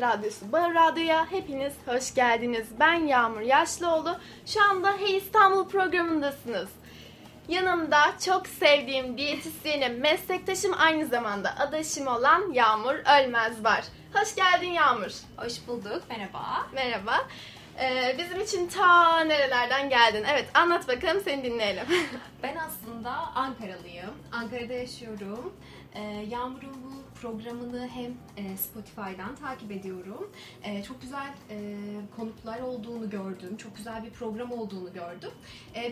Radyosu Bar Radyo'ya hepiniz hoş geldiniz. Ben Yağmur Yaşlıoğlu. Şu anda Hey İstanbul programındasınız. Yanımda çok sevdiğim diyetisyenim, meslektaşım aynı zamanda adaşım olan Yağmur Ölmez var. Hoş geldin Yağmur. Hoş bulduk. Merhaba. Merhaba. Ee, bizim için ta nerelerden geldin? Evet anlat bakalım seni dinleyelim. ben aslında Ankaralıyım. Ankara'da yaşıyorum. Ee, Yağmur'un bu programını hem e, Spotify'dan takip ediyorum. Ee, çok güzel e, konuklar olduğunu gördüm. Çok güzel bir program olduğunu gördüm.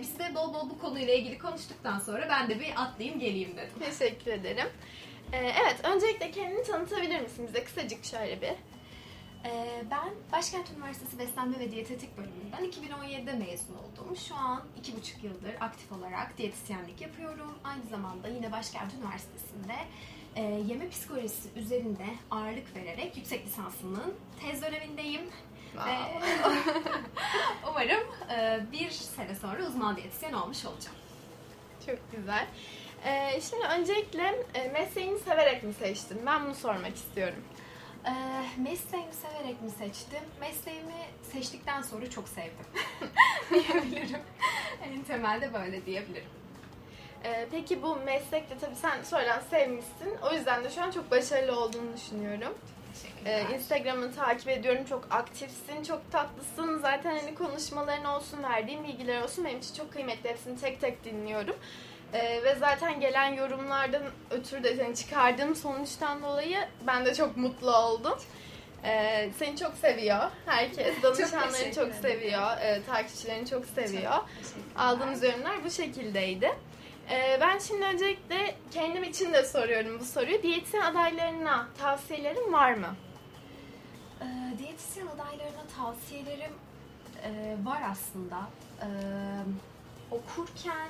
Biz de bol bol bu konuyla ilgili konuştuktan sonra ben de bir atlayayım geleyim dedim. Teşekkür ederim. Evet öncelikle kendini tanıtabilir misin bize kısacık şöyle bir? Ben Başkent Üniversitesi Beslenme ve Diyetetik bölümünden 2017'de mezun oldum. Şu an 2,5 yıldır aktif olarak diyetisyenlik yapıyorum. Aynı zamanda yine Başkent Üniversitesi'nde e, yeme psikolojisi üzerinde ağırlık vererek yüksek lisansının tez dönemindeyim. Wow. Ve umarım e, bir sene sonra uzman diyetisyen olmuş olacağım. Çok güzel. Ee, şimdi öncelikle e, mesleğini severek mi seçtin? Ben bunu sormak istiyorum. Ee, mesleğimi severek mi seçtim? Mesleğimi seçtikten sonra çok sevdim diyebilirim. En temelde böyle diyebilirim. Ee, peki bu meslekte tabii sen sonradan sevmişsin. O yüzden de şu an çok başarılı olduğunu düşünüyorum. Ee, Instagram'ını takip ediyorum. Çok aktifsin, çok tatlısın. Zaten hani konuşmaların olsun, verdiğin bilgiler olsun benim için çok kıymetli. Hepsini tek tek dinliyorum. Ee, ve zaten gelen yorumlardan ötürü de yani çıkardığım sonuçtan dolayı ben de çok mutlu oldum. Ee, seni çok seviyor herkes. Danışanlarını teşekkür çok, ederim. seviyor. e, takipçilerini çok seviyor. Çok. Aldığımız ürünler bu şekildeydi. Ee, ben şimdi öncelikle kendim için de soruyorum bu soruyu. Diyetisyen adaylarına tavsiyelerin var mı? Ee, diyetisyen adaylarına tavsiyelerim e, var aslında. Ee, okurken,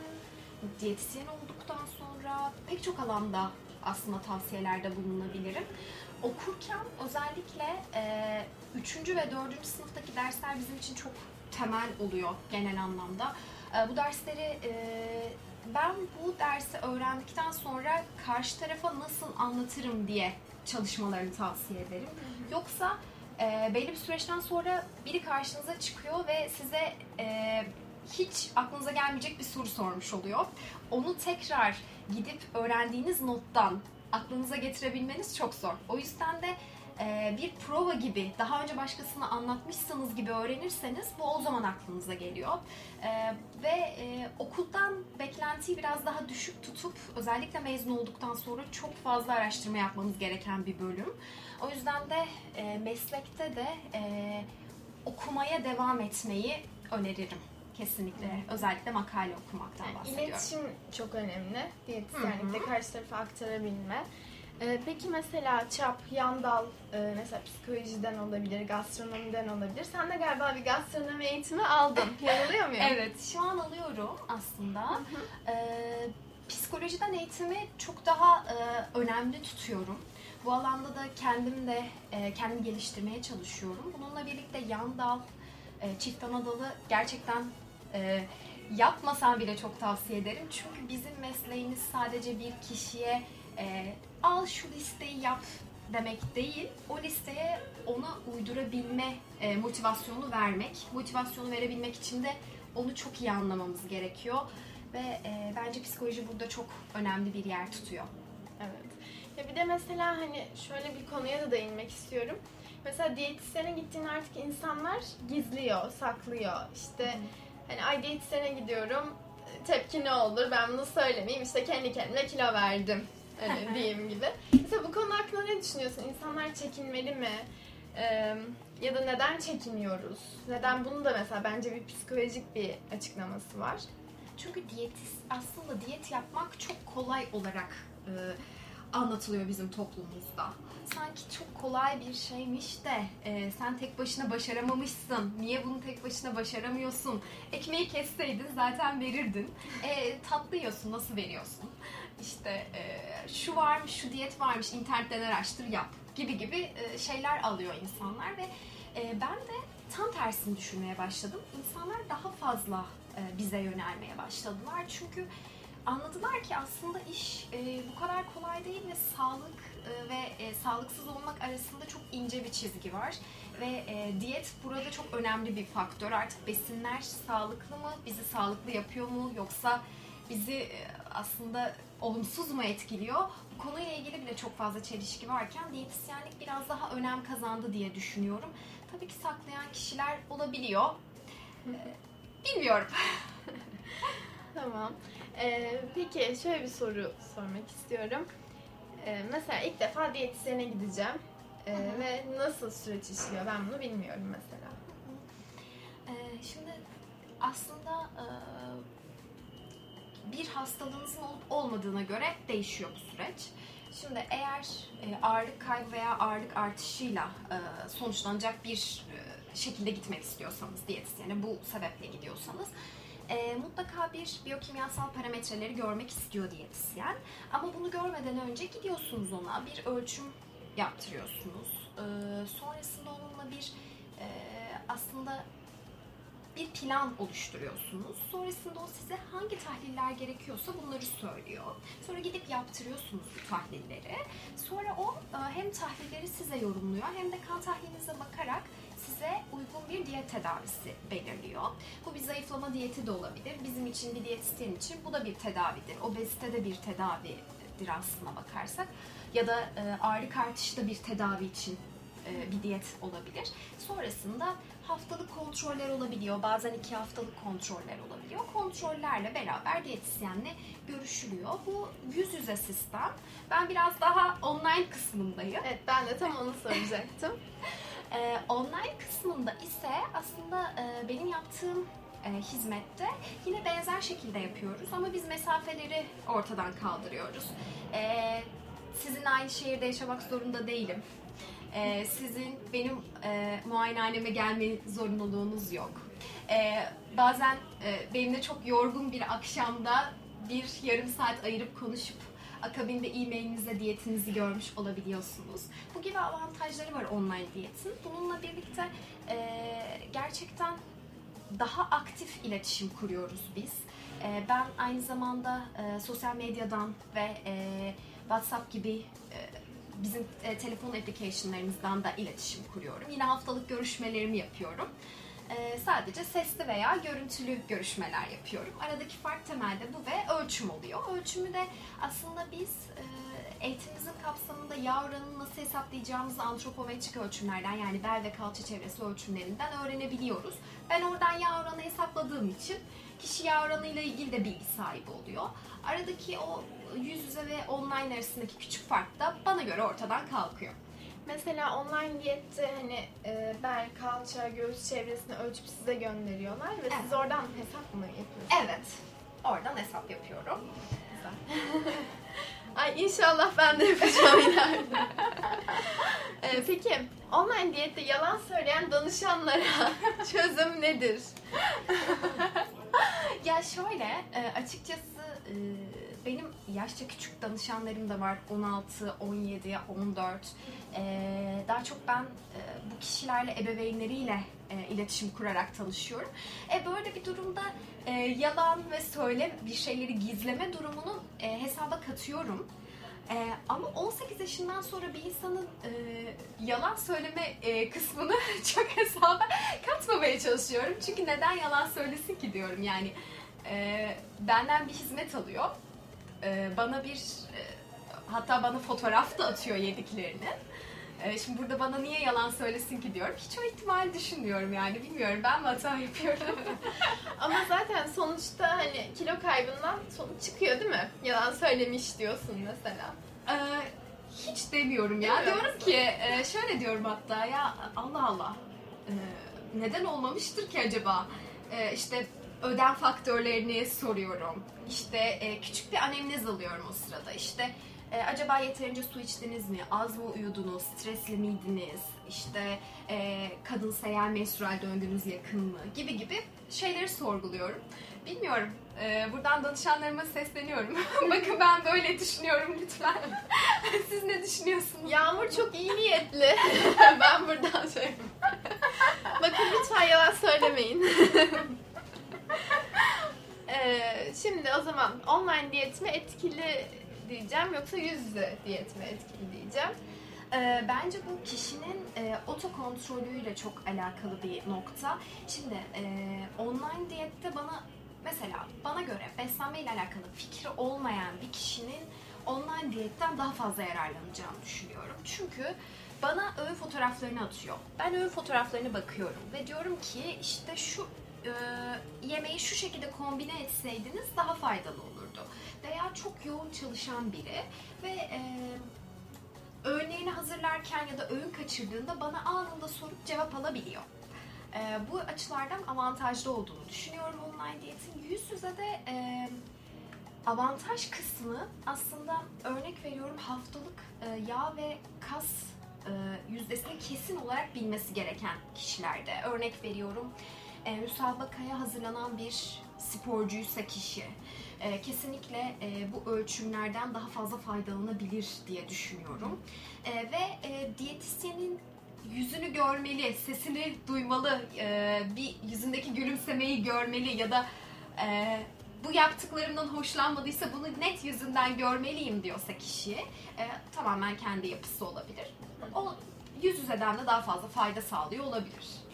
diyetisyen olduktan sonra pek çok alanda aslında tavsiyelerde bulunabilirim. Okurken özellikle e, 3. ve 4. sınıftaki dersler bizim için çok temel oluyor genel anlamda. E, bu dersleri e, ben bu dersi öğrendikten sonra karşı tarafa nasıl anlatırım diye çalışmalarını tavsiye ederim. Yoksa e, belli bir süreçten sonra biri karşınıza çıkıyor ve size e, hiç aklınıza gelmeyecek bir soru sormuş oluyor. Onu tekrar gidip öğrendiğiniz nottan aklınıza getirebilmeniz çok zor. O yüzden de bir prova gibi daha önce başkasına anlatmışsanız gibi öğrenirseniz bu o zaman aklınıza geliyor. E, ve e, okuldan beklentiyi biraz daha düşük tutup özellikle mezun olduktan sonra çok fazla araştırma yapmanız gereken bir bölüm. O yüzden de e, meslekte de e, okumaya devam etmeyi öneririm. Kesinlikle. Özellikle makale okumaktan Yani bahsediyorum. iletişim çok önemli. Diyetisyenlikte karşı tarafa aktarabilme. Ee, peki mesela çap, yandal, e, mesela psikolojiden olabilir, gastronomiden olabilir. Sen de galiba bir gastronomi eğitimi aldın. Yanılıyor muyum? Evet, şu an alıyorum aslında. Ee, psikolojiden eğitimi çok daha e, önemli tutuyorum. Bu alanda da kendim de e, kendimi geliştirmeye çalışıyorum. Bununla birlikte yan dal, e, çift ana dalı gerçekten e, yapmasam bile çok tavsiye ederim. Çünkü bizim mesleğimiz sadece bir kişiye e, al şu listeyi yap demek değil. O listeye ona uydurabilme e, motivasyonu vermek. Motivasyonu verebilmek için de onu çok iyi anlamamız gerekiyor. Ve e, bence psikoloji burada çok önemli bir yer tutuyor. Evet. Ya bir de mesela hani şöyle bir konuya da değinmek istiyorum. Mesela diyetisyene gittiğin artık insanlar gizliyor, saklıyor. İşte hani ay diyetisyene gidiyorum tepki ne olur ben bunu söylemeyeyim işte kendi kendime kilo verdim hani diyeyim gibi. Mesela bu konu hakkında ne düşünüyorsun? İnsanlar çekinmeli mi? Ee, ya da neden çekiniyoruz? Neden bunun da mesela bence bir psikolojik bir açıklaması var. Çünkü diyetis aslında diyet yapmak çok kolay olarak e, anlatılıyor bizim toplumumuzda. Sanki çok kolay bir şeymiş de e, sen tek başına başaramamışsın. Niye bunu tek başına başaramıyorsun? Ekmeği kesseydin zaten verirdin. E, tatlı yiyorsun nasıl veriyorsun? İşte e, şu varmış, şu diyet varmış, internetten araştır yap gibi gibi e, şeyler alıyor insanlar ve e, ben de tam tersini düşünmeye başladım. İnsanlar daha fazla e, bize yönelmeye başladılar. Çünkü anladılar ki aslında iş e, bu kadar kolay değil ve sağlık e, ve e, sağlıksız olmak arasında çok ince bir çizgi var. Ve e, diyet burada çok önemli bir faktör. Artık besinler sağlıklı mı, bizi sağlıklı yapıyor mu yoksa bizi e, aslında olumsuz mu etkiliyor? Bu konuyla ilgili bile çok fazla çelişki varken diyetisyenlik biraz daha önem kazandı diye düşünüyorum. Tabii ki saklayan kişiler olabiliyor. E, bilmiyorum. Tamam. Ee, peki şöyle bir soru sormak istiyorum. Ee, mesela ilk defa diyetisyene gideceğim. Ee, ve nasıl süreç işliyor ben bunu bilmiyorum mesela. Ee, şimdi aslında e, bir hastalığınızın olup olmadığına göre değişiyor bu süreç. Şimdi eğer e, ağırlık kaybı veya ağırlık artışıyla e, sonuçlanacak bir e, şekilde gitmek istiyorsanız diyetisyene bu sebeple gidiyorsanız e, mutlaka bir biyokimyasal parametreleri görmek istiyor diyetisyen. Ama bunu görmeden önce gidiyorsunuz ona bir ölçüm yaptırıyorsunuz. E, sonrasında onunla bir e, aslında bir plan oluşturuyorsunuz. Sonrasında o size hangi tahliller gerekiyorsa bunları söylüyor. Sonra gidip yaptırıyorsunuz bu tahlilleri. Sonra o e, hem tahlilleri size yorumluyor hem de kan tahlilinize bakarak size uygun bir diyet tedavisi belirliyor. Bu bir zayıflama diyeti de olabilir. Bizim için bir diyetisyen için bu da bir tedavidir. Obezite de bir tedavidir aslına bakarsak. Ya da e, ağırlık artışı da bir tedavi için e, bir diyet olabilir. Sonrasında haftalık kontroller olabiliyor. Bazen iki haftalık kontroller olabiliyor. Kontrollerle beraber diyetisyenle görüşülüyor. Bu yüz yüze sistem. Ben biraz daha online kısmındayım. Evet ben de tam onu soracaktım. Ee, online kısmında ise aslında e, benim yaptığım e, hizmette yine benzer şekilde yapıyoruz ama biz mesafeleri ortadan kaldırıyoruz. Ee, sizin aynı şehirde yaşamak zorunda değilim. Ee, sizin benim e, muayenehaneme gelme zorunluluğunuz yok. Ee, bazen e, benimle çok yorgun bir akşamda bir yarım saat ayırıp konuşup akabinde e-mailinizle diyetinizi görmüş olabiliyorsunuz. Bu gibi avantajları var online diyetin. Bununla birlikte e, gerçekten daha aktif iletişim kuruyoruz biz. E, ben aynı zamanda e, sosyal medyadan ve e, WhatsApp gibi e, bizim e, telefon application'larımızdan da iletişim kuruyorum. Yine haftalık görüşmelerimi yapıyorum. E, sadece sesli veya görüntülü görüşmeler yapıyorum. Aradaki fark temelde bu ve ölçüm oluyor. Ölçümü de aslında biz e, eğitimimizin kapsamında yağ oranını nasıl hesaplayacağımızı antropometrik ölçümlerden yani bel ve kalça çevresi ölçümlerinden öğrenebiliyoruz. Ben oradan yağ oranı hesapladığım için kişi yağ oranıyla ilgili de bilgi sahibi oluyor. Aradaki o yüz yüze ve online arasındaki küçük fark da bana göre ortadan kalkıyor. Mesela online diyette hani e, bel, kalça, göğüs çevresini ölçüp size gönderiyorlar ve siz Evet. oradan hesap mı yapıyorsunuz? Evet, oradan hesap yapıyorum. Ay inşallah ben de yapacağım ileride. Ee, peki online diyette yalan söyleyen danışanlara çözüm nedir? Ya şöyle, e, açıkçası e, benim yaşça küçük danışanlarım da var. 16, 17, 14. E, Daha çok ben e, bu kişilerle, ebeveynleriyle iletişim kurarak tanışıyorum. E böyle bir durumda yalan ve söyle bir şeyleri gizleme durumunu hesaba katıyorum. E, ama 18 yaşından sonra bir insanın e, yalan söyleme e, kısmını çok hesaba katmamaya çalışıyorum. Çünkü neden yalan söylesin ki diyorum yani. E, benden bir hizmet alıyor. E, bana bir e, hatta bana fotoğraf da atıyor yediklerini. E, şimdi burada bana niye yalan söylesin ki diyorum. Hiç o ihtimal düşünmüyorum yani. Bilmiyorum ben mi hata yapıyorum? Ama zaten sonuçta hani kilo kaybından sonuç çıkıyor değil mi? Yalan söylemiş diyorsun mesela. Ee, hiç demiyorum ya. Demiyor diyorum musun? ki e, şöyle diyorum hatta ya Allah Allah e, neden olmamıştır ki acaba? E, işte ödem faktörlerini soruyorum. İşte e, küçük bir anemnez alıyorum o sırada. İşte e, acaba yeterince su içtiniz mi? Az mı uyudunuz? Stresli miydiniz? İşte e, kadınsa eğer menstrual döngünüz yakın mı? Gibi gibi şeyleri sorguluyorum. Bilmiyorum. E, buradan danışanlarıma sesleniyorum. Bakın ben böyle düşünüyorum lütfen. Siz ne düşünüyorsunuz? Yağmur çok iyi niyetli. ben buradan şey Bakın lütfen yalan söylemeyin. Ee, şimdi o zaman online diyet mi etkili diyeceğim yoksa yüz yüze diyet mi etkili diyeceğim. Ee, bence bu kişinin e, otokontrolüyle çok alakalı bir nokta. Şimdi e, online diyette bana mesela bana göre beslenme ile alakalı fikri olmayan bir kişinin online diyetten daha fazla yararlanacağını düşünüyorum. Çünkü bana öğün fotoğraflarını atıyor. Ben öğün fotoğraflarına bakıyorum ve diyorum ki işte şu e, yemeği şu şekilde kombine etseydiniz daha faydalı olurdu. Veya çok yoğun çalışan biri ve e, öğünlerini hazırlarken ya da öğün kaçırdığında bana anında sorup cevap alabiliyor. Ee, bu açılardan avantajlı olduğunu düşünüyorum online diyetin. Yüz yüze de e, avantaj kısmı aslında örnek veriyorum haftalık e, yağ ve kas e, yüzdesini kesin olarak bilmesi gereken kişilerde. Örnek veriyorum e, müsabakaya hazırlanan bir sporcuysa kişi e, kesinlikle e, bu ölçümlerden daha fazla faydalanabilir diye düşünüyorum. E, ve e, diyetisyenin yüzünü görmeli, sesini duymalı, e, bir yüzündeki gülümsemeyi görmeli ya da e, bu yaptıklarımdan hoşlanmadıysa bunu net yüzünden görmeliyim diyorsa kişi e, tamamen kendi yapısı olabilir. O yüz yüzeden de daha fazla fayda sağlıyor olabilir.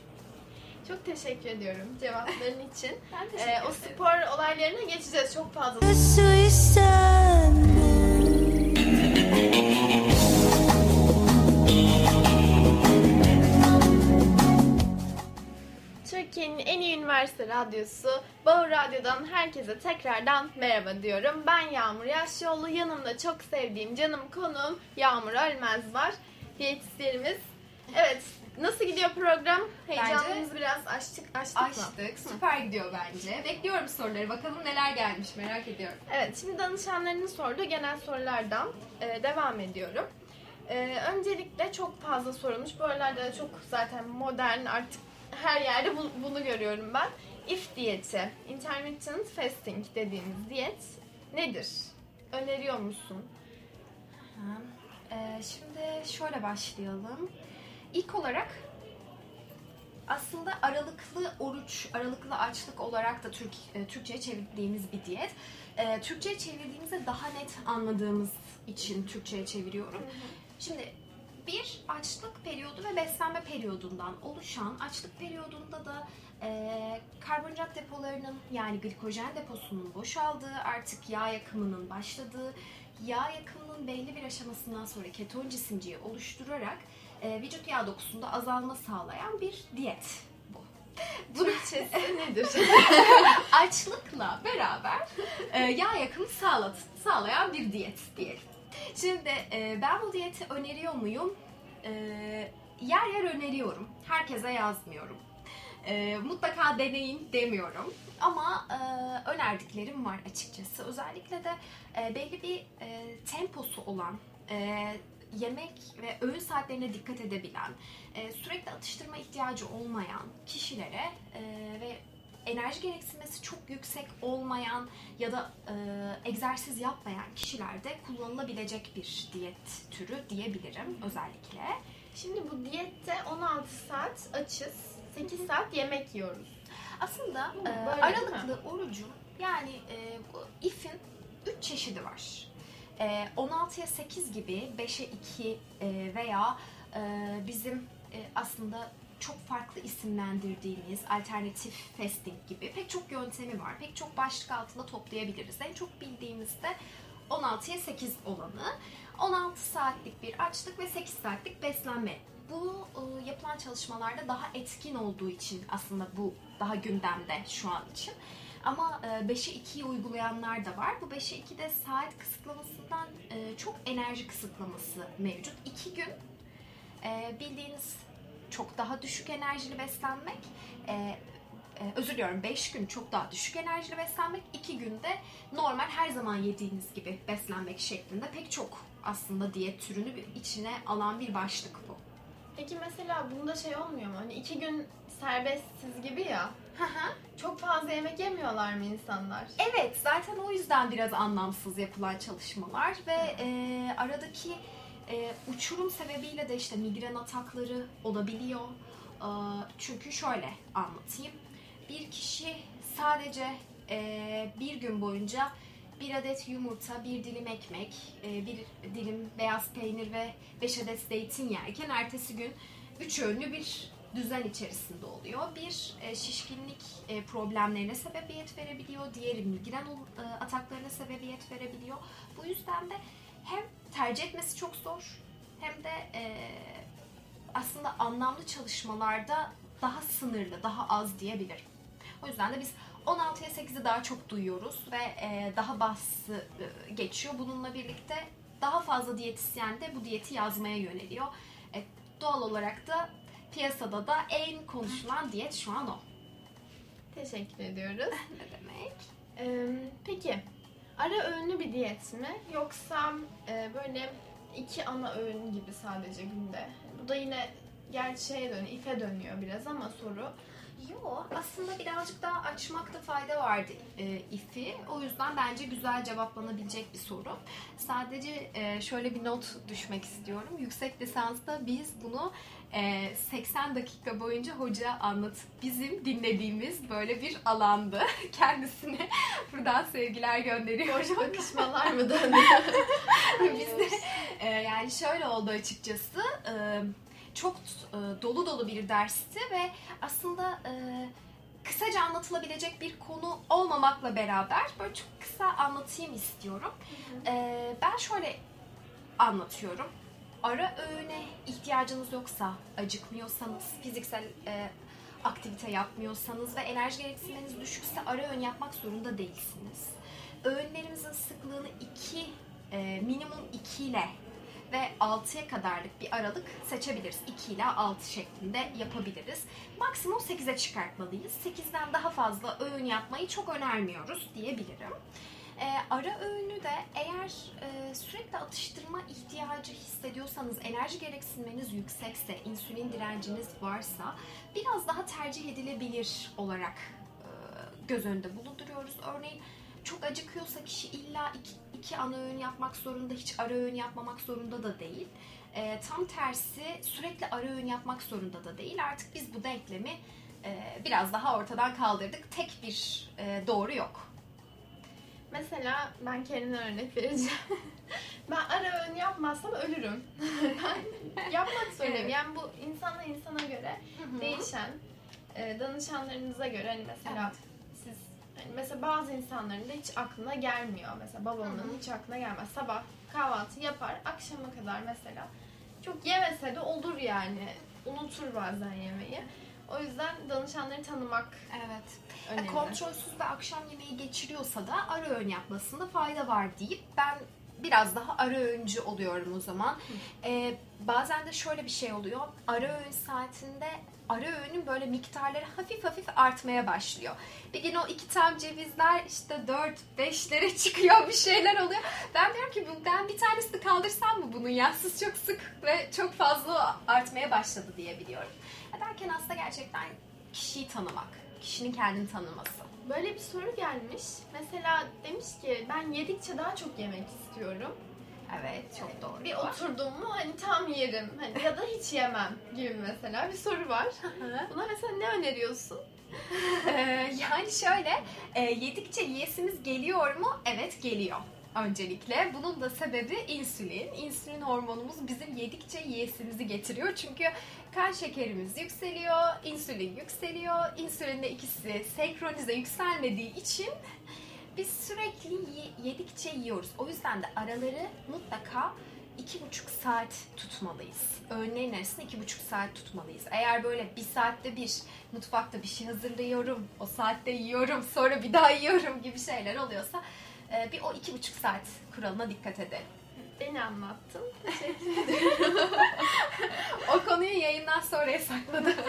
Çok teşekkür ediyorum cevapların için. Ben Ee, o spor olaylarına geçeceğiz çok fazla. Türkiye'nin en iyi üniversite radyosu Bağır Radyo'dan herkese tekrardan merhaba diyorum. Ben Yağmur Yaşyollu. Yanımda çok sevdiğim canım konuğum Yağmur Ölmez var. Diyetisyenimiz. Evet, nasıl gidiyor program? Heyecanımızı biraz açtık, açtık mı? Açtık. Süper gidiyor bence. Bekliyorum soruları. Bakalım neler gelmiş merak ediyorum. Evet, şimdi danışanlarının sorduğu genel sorulardan e, devam ediyorum. E, öncelikle çok fazla sorulmuş. Bu aralarda da çok zaten modern artık her yerde bu- bunu görüyorum ben. IF diyeti, intermittent fasting dediğimiz diyet nedir? Öneriyor musun? Ee, şimdi şöyle başlayalım. İlk olarak aslında aralıklı oruç, aralıklı açlık olarak da Türk, e, Türkçe'ye çevirdiğimiz bir diyet. E, Türkçe'ye çevirdiğimizde daha net anladığımız için Türkçe'ye çeviriyorum. Şimdi bir açlık periyodu ve beslenme periyodundan oluşan açlık periyodunda da e, karbonhidrat depolarının yani glikojen deposunun boşaldığı artık yağ yakımının başladığı yağ yakımının belli bir aşamasından sonra keton cisimciği oluşturarak e, vücut yağ dokusunda azalma sağlayan bir diyet bu. Türkçesi nedir? açlıkla beraber e, yağ yakımı sağlat, sağlayan bir diyet diyelim. Şimdi e, ben bu diyeti öneriyor muyum? E, yer yer öneriyorum. Herkese yazmıyorum. E, mutlaka deneyin demiyorum. Ama e, önerdiklerim var açıkçası. Özellikle de e, belli bir e, temposu olan, e, yemek ve öğün saatlerine dikkat edebilen, e, sürekli atıştırma ihtiyacı olmayan kişilere e, ve enerji gereksinmesi çok yüksek olmayan ya da e, egzersiz yapmayan kişilerde kullanılabilecek bir diyet türü diyebilirim özellikle. Şimdi bu diyette 16 saat açız, 8 saat yemek yiyoruz. Aslında e, aralıklı orucun yani e, ifin 3 çeşidi var. E, 16'ya 8 gibi 5'e 2 e, veya e, bizim e, aslında çok farklı isimlendirdiğimiz alternatif fasting gibi pek çok yöntemi var. Pek çok başlık altında toplayabiliriz. En çok bildiğimizde 16'ya 8 olanı. 16 saatlik bir açlık ve 8 saatlik beslenme. Bu yapılan çalışmalarda daha etkin olduğu için aslında bu daha gündemde şu an için. Ama e, 5'e 2'yi uygulayanlar da var. Bu 5'e 2'de saat kısıtlamasından e, çok enerji kısıtlaması mevcut. 2 gün e, bildiğiniz çok daha düşük enerjili beslenmek. E, özür diliyorum 5 gün çok daha düşük enerjili beslenmek. 2 günde normal her zaman yediğiniz gibi beslenmek şeklinde pek çok aslında diyet türünü içine alan bir başlık bu. Peki mesela bunda şey olmuyor mu? Hani iki gün serbestsiz gibi ya. Çok fazla yemek yemiyorlar mı insanlar? Evet, zaten o yüzden biraz anlamsız yapılan çalışmalar ve e, aradaki e, uçurum sebebiyle de işte migren atakları olabiliyor. E, çünkü şöyle anlatayım. Bir kişi sadece e, bir gün boyunca bir adet yumurta, bir dilim ekmek, e, bir dilim beyaz peynir ve 5 adet zeytin yerken ertesi gün üç öğünlü bir düzen içerisinde oluyor. Bir e, şişkinlik e, problemlerine sebebiyet verebiliyor, diğeri migren e, ataklarına sebebiyet verebiliyor. Bu yüzden de hem tercih etmesi çok zor hem de aslında anlamlı çalışmalarda daha sınırlı, daha az diyebilirim. O yüzden de biz 16'ya 8'i daha çok duyuyoruz ve daha bahsi geçiyor. Bununla birlikte daha fazla diyetisyen de bu diyeti yazmaya yöneliyor. Doğal olarak da piyasada da en konuşulan diyet şu an o. Teşekkür ediyoruz. Ne demek? Ee, peki ara öğünlü bir diyet mi yoksa e, böyle iki ana öğün gibi sadece günde? Bu da yine gerçi şeye dönüyor, ife dönüyor biraz ama soru. Yo, aslında birazcık daha açmakta fayda vardı e, ifi. O yüzden bence güzel cevaplanabilecek bir soru. Sadece e, şöyle bir not düşmek istiyorum. Yüksek lisansta biz bunu e, 80 dakika boyunca hoca anlatıp bizim dinlediğimiz böyle bir alandı. Kendisine buradan sevgiler gönderiyorum. Boş bakışmalar mı dönüyor? Biz de e, yani şöyle oldu açıkçası. E, çok e, dolu dolu bir dersti ve aslında e, kısaca anlatılabilecek bir konu olmamakla beraber böyle çok kısa anlatayım istiyorum. E, ben şöyle anlatıyorum. Ara öğüne ihtiyacınız yoksa, acıkmıyorsanız, fiziksel e, aktivite yapmıyorsanız ve enerji gereksiniminiz düşükse ara öğün yapmak zorunda değilsiniz. Öğünlerimizin sıklığını 2 e, minimum 2 ile ve 6'ya kadarlık bir aralık seçebiliriz. 2 ile 6 şeklinde yapabiliriz. Maksimum 8'e çıkartmalıyız. 8'den daha fazla öğün yapmayı çok önermiyoruz diyebilirim. E, ara öğünü de eğer e, sürekli atıştırma ihtiyacı hissediyorsanız, enerji gereksiniminiz yüksekse, insülin direnciniz varsa biraz daha tercih edilebilir olarak e, göz önünde bulunduruyoruz. Örneğin çok acıkıyorsa kişi illa iki, iki ana öğün yapmak zorunda, hiç ara öğün yapmamak zorunda da değil. E, tam tersi sürekli ara öğün yapmak zorunda da değil. Artık biz bu denklemi e, biraz daha ortadan kaldırdık. Tek bir e, doğru yok. Mesela ben kendimden örnek vereceğim. ben ara öğün yapmazsam ölürüm. ben yapmak zorundayım. Evet. Yani bu insana insana göre değişen, e, danışanlarınıza göre hani mesela siz hani mesela bazı insanların da hiç aklına gelmiyor. Mesela babamın hiç aklına gelmez. Sabah kahvaltı yapar, akşama kadar mesela çok yemese de olur yani. Unutur bazen yemeği. O yüzden danışanları tanımak Evet. önemli. Kontrolsüz ve akşam yemeği geçiriyorsa da ara öğün yapmasında fayda var deyip ben biraz daha ara öğüncü oluyorum o zaman. Ee, bazen de şöyle bir şey oluyor. Ara öğün saatinde ara öğünün böyle miktarları hafif hafif artmaya başlıyor. Bir gün o iki tam cevizler işte 4-5'lere çıkıyor bir şeyler oluyor. Ben diyorum ki ben bir tanesini kaldırsam mı bunun ya? Siz çok sık ve çok fazla artmaya başladı diye biliyorum. Derken aslında gerçekten kişiyi tanımak, kişinin kendini tanıması. Böyle bir soru gelmiş. Mesela demiş ki ben yedikçe daha çok yemek istiyorum. Evet, çok doğru. Bir oturdum mu hani tam yerim hani ya da hiç yemem gibi mesela bir soru var. Buna mesela ne öneriyorsun? Ee, yani şöyle, e, yedikçe yiyesimiz geliyor mu? Evet geliyor. Öncelikle bunun da sebebi insülin. İnsülin hormonumuz bizim yedikçe yiyesimizi getiriyor. Çünkü kan şekerimiz yükseliyor, insülin yükseliyor. İnsülinle ikisi senkronize yükselmediği için biz sürekli ye- yedikçe yiyoruz. O yüzden de araları mutlaka iki buçuk saat tutmalıyız. Öğünlerin arasında iki buçuk saat tutmalıyız. Eğer böyle bir saatte bir mutfakta bir şey hazırlıyorum, o saatte yiyorum, sonra bir daha yiyorum gibi şeyler oluyorsa bir o iki buçuk saat kuralına dikkat edelim. Beni anlattın. O konuyu yayından sonraya sakladım.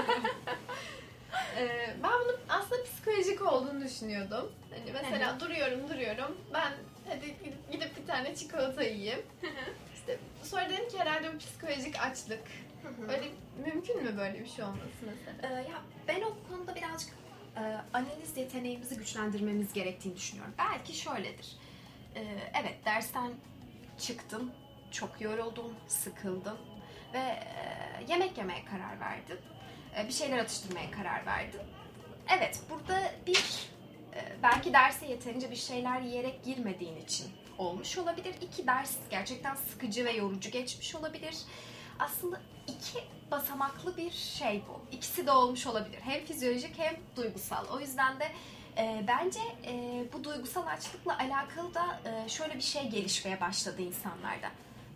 Ee, ben bunun aslında psikolojik olduğunu düşünüyordum. Hani mesela duruyorum duruyorum ben hadi gidip, gidip bir tane çikolata yiyeyim. İşte sonra dedim ki herhalde bu psikolojik açlık. Öyle mümkün mü böyle bir şey olması mesela? Ee, ya ben o konuda birazcık e, analiz yeteneğimizi güçlendirmemiz gerektiğini düşünüyorum. Belki şöyledir. Ee, evet dersten çıktın, çok yoruldun, sıkıldın ve e, yemek yemeye karar verdin. E, bir şeyler atıştırmaya karar verdin. Evet burada bir e, belki derse yeterince bir şeyler yiyerek girmediğin için olmuş olabilir. İki ders gerçekten sıkıcı ve yorucu geçmiş olabilir. Aslında iki basamaklı bir şey bu. İkisi de olmuş olabilir. Hem fizyolojik hem duygusal. O yüzden de e, bence e, bu duygusal açlıkla alakalı da e, şöyle bir şey gelişmeye başladı insanlarda.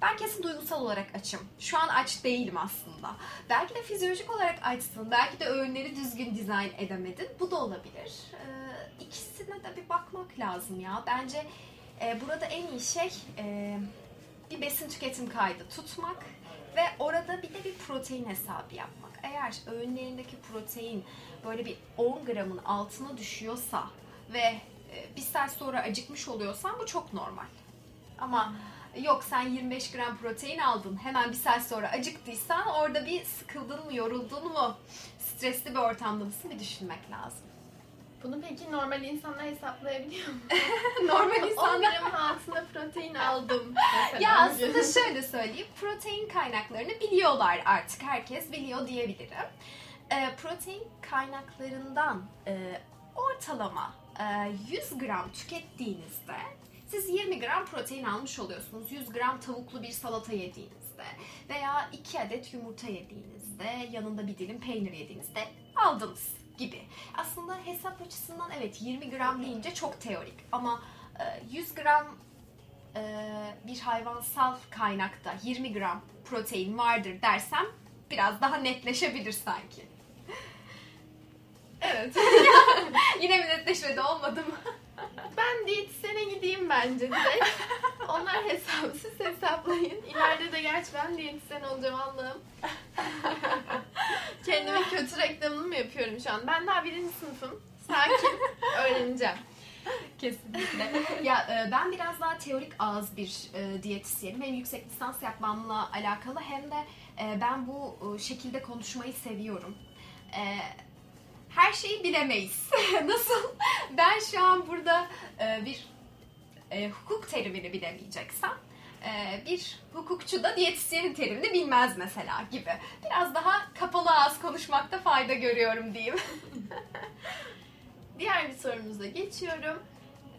Ben kesin duygusal olarak açım. Şu an aç değilim aslında. Belki de fizyolojik olarak açsın. Belki de öğünleri düzgün dizayn edemedin. Bu da olabilir. Ee, ikisine de bir bakmak lazım ya. Bence e, burada en iyi şey e, bir besin tüketim kaydı tutmak ve orada bir de bir protein hesabı yapmak. Eğer öğünlerindeki protein böyle bir 10 gramın altına düşüyorsa ve e, bir saat sonra acıkmış oluyorsan bu çok normal. Ama yok sen 25 gram protein aldın hemen bir saat sonra acıktıysan orada bir sıkıldın mı yoruldun mu stresli bir ortamda mısın bir düşünmek lazım. Bunu peki normal insanlar hesaplayabiliyor mu? Normal 10 insanlar gramın altında protein aldım. mesela. Ya aslında şöyle söyleyeyim, protein kaynaklarını biliyorlar artık. Herkes biliyor diyebilirim. Ee, protein kaynaklarından e, ortalama e, 100 gram tükettiğinizde siz 20 gram protein almış oluyorsunuz. 100 gram tavuklu bir salata yediğinizde veya 2 adet yumurta yediğinizde, yanında bir dilim peynir yediğinizde aldınız gibi. Aslında hesap açısından evet 20 gram deyince çok teorik ama e, 100 gram e, bir hayvansal kaynakta 20 gram protein vardır dersem biraz daha netleşebilir sanki. Evet. Yine mi netleşmedi olmadı mı? Ben diyetisyene gideyim bence direkt. Onlar hesapsız hesaplayın. İleride de gerçi ben diyetisyen olacağım Allah'ım. Kendime kötü reklamını mı yapıyorum şu an? Ben daha birinci sınıfım. Sakin. Öğreneceğim. Kesinlikle. ya e, ben biraz daha teorik ağız bir e, diyetisyenim. Hem yüksek lisans yapmamla alakalı hem de e, ben bu şekilde konuşmayı seviyorum. Her şeyi bilemeyiz. Nasıl? Ben şu an burada bir hukuk terimini bilemeyeceksem bir hukukçu da diyetisyenin terimini bilmez mesela gibi. Biraz daha kapalı ağız konuşmakta fayda görüyorum diyeyim. Diğer bir sorumuza geçiyorum.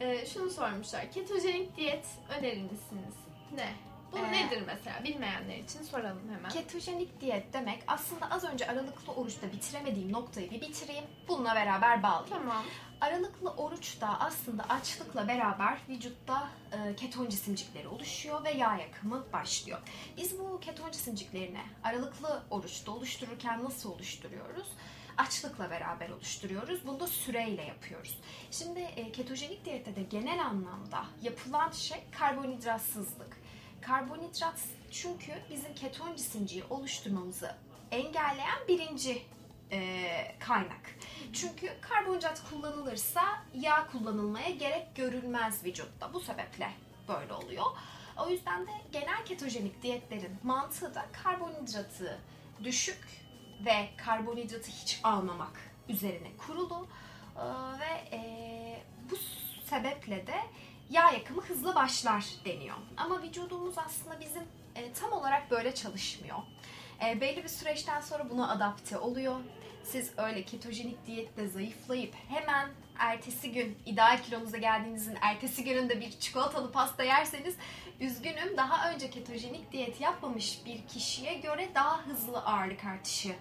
Ee, şunu sormuşlar. Ketojenik diyet önerir misiniz? Ne? Bu Ee, nedir mesela? Bilmeyenler için soralım hemen. Ketojenik diyet demek aslında az önce aralıklı oruçta bitiremediğim noktayı bir bitireyim. Bununla beraber bağlayayım. Tamam. Aralıklı oruçta aslında açlıkla beraber vücutta e, keton cisimcikleri oluşuyor ve yağ yakımı başlıyor. Biz bu keton cisimciklerini aralıklı oruçta oluştururken nasıl oluşturuyoruz? Açlıkla beraber oluşturuyoruz. Bunu da süreyle yapıyoruz. Şimdi e, ketojenik diyette de genel anlamda yapılan şey karbonhidratsızlık. Karbonhidrat çünkü bizim keton cisimciği oluşturmamızı engelleyen birinci e, kaynak. Çünkü karbonhidrat kullanılırsa yağ kullanılmaya gerek görülmez vücutta. Bu sebeple böyle oluyor. O yüzden de genel ketojenik diyetlerin mantığı da karbonhidratı düşük ve karbonhidratı hiç almamak üzerine kurulu. Ee, ve e, bu sebeple de yağ yakımı hızlı başlar deniyor. Ama vücudumuz aslında bizim e, tam olarak böyle çalışmıyor. E, belli bir süreçten sonra buna adapte oluyor. Siz öyle ketojenik diyetle zayıflayıp hemen ertesi gün ideal kilonuza geldiğinizin ertesi gününde bir çikolatalı pasta yerseniz üzgünüm daha önce ketojenik diyet yapmamış bir kişiye göre daha hızlı ağırlık artışı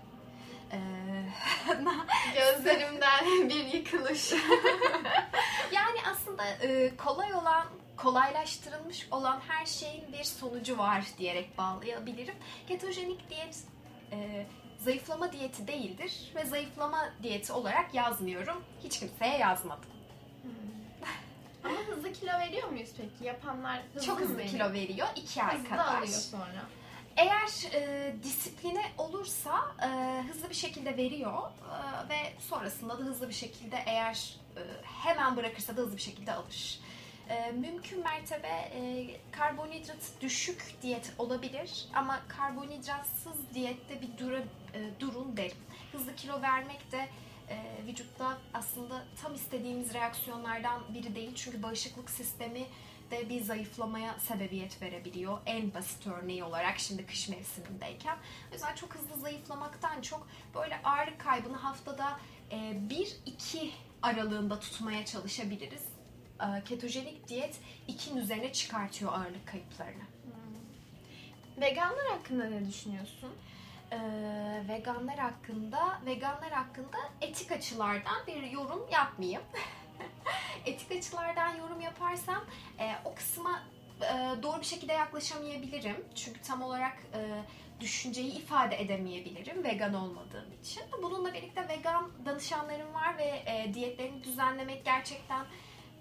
Gözlerimden bir yıkılış. Yani aslında kolay olan, kolaylaştırılmış olan her şeyin bir sonucu var diyerek bağlayabilirim. Ketojenik diyet e, zayıflama diyeti değildir ve zayıflama diyeti olarak yazmıyorum. Hiç kimseye yazmadım. Ama hızlı kilo veriyor muyuz peki? Yapanlar hızlı Çok hızlı veriyor? kilo veriyor, 2 ay Hızlı kadar. alıyor sonra. Eğer e, disipline olursa e, hızlı bir şekilde veriyor e, ve sonrasında da hızlı bir şekilde eğer e, hemen bırakırsa da hızlı bir şekilde alır. E, mümkün mertebe e, karbonhidrat düşük diyet olabilir ama karbonhidratsız diyette bir dura, e, durun derim. Hızlı kilo vermek de e, vücutta aslında tam istediğimiz reaksiyonlardan biri değil çünkü bağışıklık sistemi de bir zayıflamaya sebebiyet verebiliyor. En basit örneği olarak şimdi kış mevsimindeyken. O yüzden çok hızlı zayıflamaktan çok böyle ağırlık kaybını haftada 1-2 aralığında tutmaya çalışabiliriz. Ee, Ketojenik diyet 2'nin üzerine çıkartıyor ağırlık kayıplarını. Veganlar hakkında ne düşünüyorsun? Ee, veganlar hakkında veganlar hakkında etik açılardan bir yorum yapmayayım. etik açılardan yorum yaparsam e, o kısma e, doğru bir şekilde yaklaşamayabilirim. Çünkü tam olarak e, düşünceyi ifade edemeyebilirim vegan olmadığım için. Bununla birlikte vegan danışanlarım var ve e, diyetlerini düzenlemek gerçekten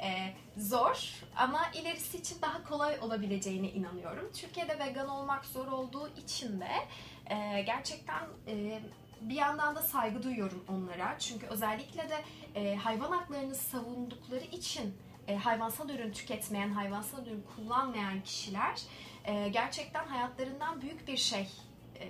e, zor ama ilerisi için daha kolay olabileceğine inanıyorum. Türkiye'de vegan olmak zor olduğu için de e, gerçekten e, bir yandan da saygı duyuyorum onlara. Çünkü özellikle de e, hayvan haklarını savundukları için e, hayvansal ürün tüketmeyen, hayvansal ürün kullanmayan kişiler e, gerçekten hayatlarından büyük bir şey e,